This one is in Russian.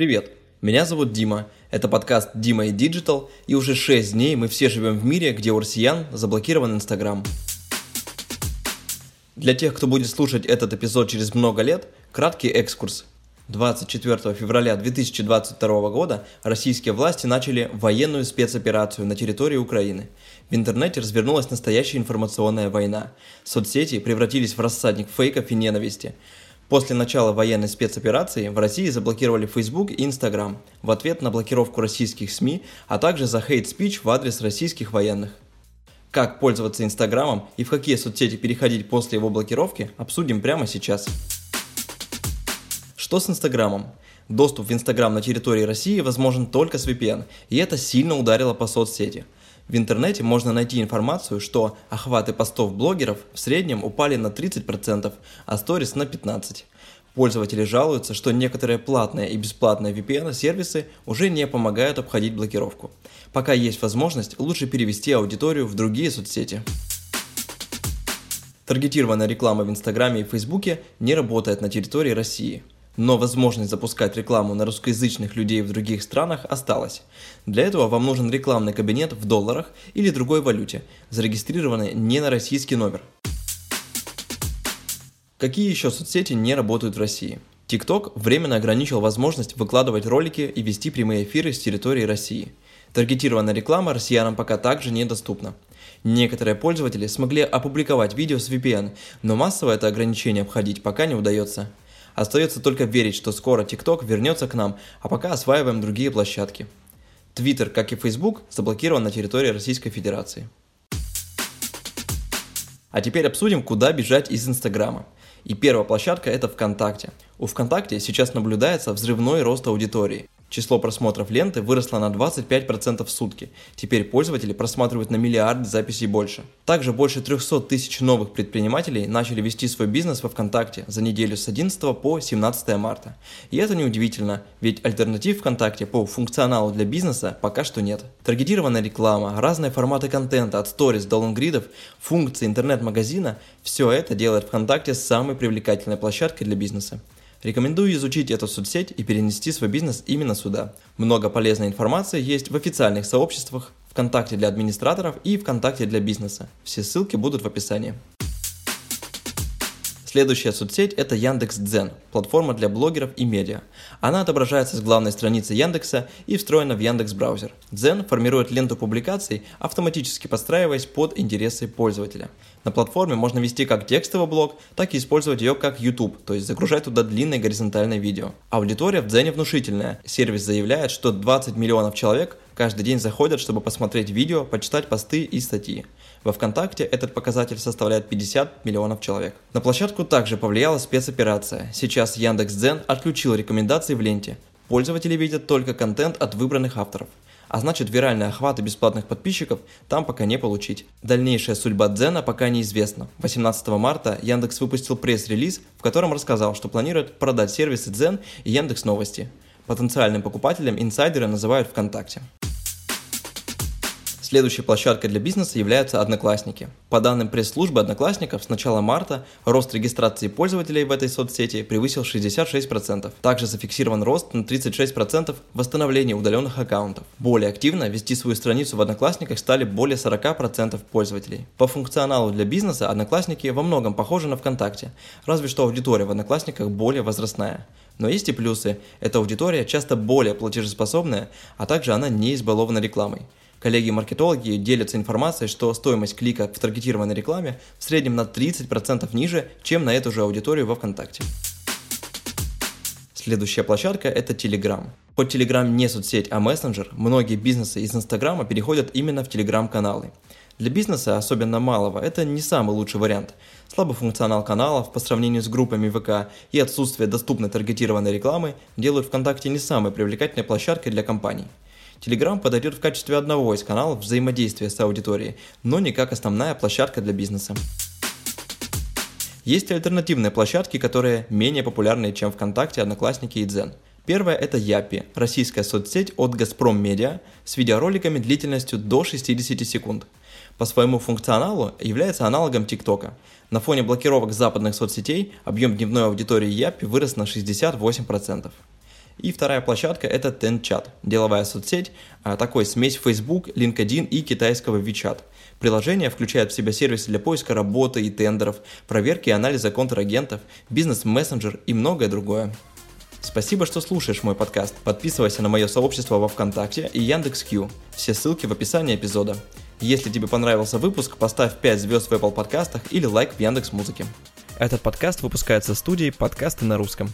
Привет, меня зовут Дима, это подкаст «Дима и Digital», и уже 6 дней мы все живем в мире, где у россиян заблокирован Инстаграм. Для тех, кто будет слушать этот эпизод через много лет, краткий экскурс. 24 февраля 2022 года российские власти начали военную спецоперацию на территории Украины. В интернете развернулась настоящая информационная война. Соцсети превратились в рассадник фейков и ненависти. После начала военной спецоперации в России заблокировали Facebook и Instagram в ответ на блокировку российских СМИ, а также за хейт-спич в адрес российских военных. Как пользоваться Инстаграмом и в какие соцсети переходить после его блокировки, обсудим прямо сейчас. Что с Инстаграмом? Доступ в Инстаграм на территории России возможен только с VPN, и это сильно ударило по соцсети. В интернете можно найти информацию, что охваты постов блогеров в среднем упали на 30%, а сторис на 15%. Пользователи жалуются, что некоторые платные и бесплатные VPN-сервисы уже не помогают обходить блокировку. Пока есть возможность, лучше перевести аудиторию в другие соцсети. Таргетированная реклама в Инстаграме и Фейсбуке не работает на территории России – но возможность запускать рекламу на русскоязычных людей в других странах осталась. Для этого вам нужен рекламный кабинет в долларах или другой валюте, зарегистрированный не на российский номер. Какие еще соцсети не работают в России? TikTok временно ограничил возможность выкладывать ролики и вести прямые эфиры с территории России. Таргетированная реклама россиянам пока также недоступна. Некоторые пользователи смогли опубликовать видео с VPN, но массово это ограничение обходить пока не удается. Остается только верить, что скоро TikTok вернется к нам, а пока осваиваем другие площадки. Twitter, как и Facebook, заблокирован на территории Российской Федерации. А теперь обсудим, куда бежать из Инстаграма. И первая площадка это ВКонтакте. У ВКонтакте сейчас наблюдается взрывной рост аудитории. Число просмотров ленты выросло на 25% в сутки. Теперь пользователи просматривают на миллиард записей больше. Также больше 300 тысяч новых предпринимателей начали вести свой бизнес во ВКонтакте за неделю с 11 по 17 марта. И это неудивительно, ведь альтернатив ВКонтакте по функционалу для бизнеса пока что нет. Таргетированная реклама, разные форматы контента от сторис до лонгридов, функции интернет-магазина – все это делает ВКонтакте самой привлекательной площадкой для бизнеса. Рекомендую изучить эту соцсеть и перенести свой бизнес именно сюда. Много полезной информации есть в официальных сообществах, ВКонтакте для администраторов и ВКонтакте для бизнеса. Все ссылки будут в описании. Следующая соцсеть – это Яндекс.Дзен, платформа для блогеров и медиа. Она отображается с главной страницы Яндекса и встроена в Яндекс браузер. Дзен формирует ленту публикаций, автоматически подстраиваясь под интересы пользователя. На платформе можно вести как текстовый блог, так и использовать ее как YouTube, то есть загружать туда длинное горизонтальное видео. Аудитория в Дзене внушительная. Сервис заявляет, что 20 миллионов человек каждый день заходят, чтобы посмотреть видео, почитать посты и статьи. Во ВКонтакте этот показатель составляет 50 миллионов человек. На площадку также повлияла спецоперация. Сейчас Яндекс.Дзен отключил рекомендации в ленте. Пользователи видят только контент от выбранных авторов. А значит, виральный охват и бесплатных подписчиков там пока не получить. Дальнейшая судьба Дзена пока неизвестна. 18 марта Яндекс выпустил пресс-релиз, в котором рассказал, что планирует продать сервисы Дзен и Яндекс Новости. Потенциальным покупателем инсайдеры называют ВКонтакте. Следующей площадкой для бизнеса являются Одноклассники. По данным пресс-службы Одноклассников, с начала марта рост регистрации пользователей в этой соцсети превысил 66%. Также зафиксирован рост на 36% восстановления удаленных аккаунтов. Более активно вести свою страницу в Одноклассниках стали более 40% пользователей. По функционалу для бизнеса Одноклассники во многом похожи на ВКонтакте, разве что аудитория в Одноклассниках более возрастная. Но есть и плюсы. Эта аудитория часто более платежеспособная, а также она не избалована рекламой. Коллеги-маркетологи делятся информацией, что стоимость клика в таргетированной рекламе в среднем на 30% ниже, чем на эту же аудиторию во ВКонтакте. Следующая площадка – это Telegram. Хоть Telegram не соцсеть, а мессенджер, многие бизнесы из Инстаграма переходят именно в Telegram-каналы. Для бизнеса, особенно малого, это не самый лучший вариант. Слабый функционал каналов по сравнению с группами ВК и отсутствие доступной таргетированной рекламы делают ВКонтакте не самой привлекательной площадкой для компаний. Telegram подойдет в качестве одного из каналов взаимодействия с аудиторией, но не как основная площадка для бизнеса. Есть альтернативные площадки, которые менее популярны, чем ВКонтакте, Одноклассники и Дзен. Первая это Япи, российская соцсеть от Газпром Медиа с видеороликами длительностью до 60 секунд. По своему функционалу является аналогом ТикТока. На фоне блокировок западных соцсетей объем дневной аудитории Япи вырос на 68%. И вторая площадка – это TenChat, деловая соцсеть, а, такой смесь Facebook, LinkedIn и китайского WeChat. Приложение включает в себя сервисы для поиска работы и тендеров, проверки и анализа контрагентов, бизнес-мессенджер и многое другое. Спасибо, что слушаешь мой подкаст. Подписывайся на мое сообщество во Вконтакте и Яндекс.Кью. Все ссылки в описании эпизода. Если тебе понравился выпуск, поставь 5 звезд в Apple подкастах или лайк в Яндекс Музыке. Этот подкаст выпускается студией «Подкасты на русском».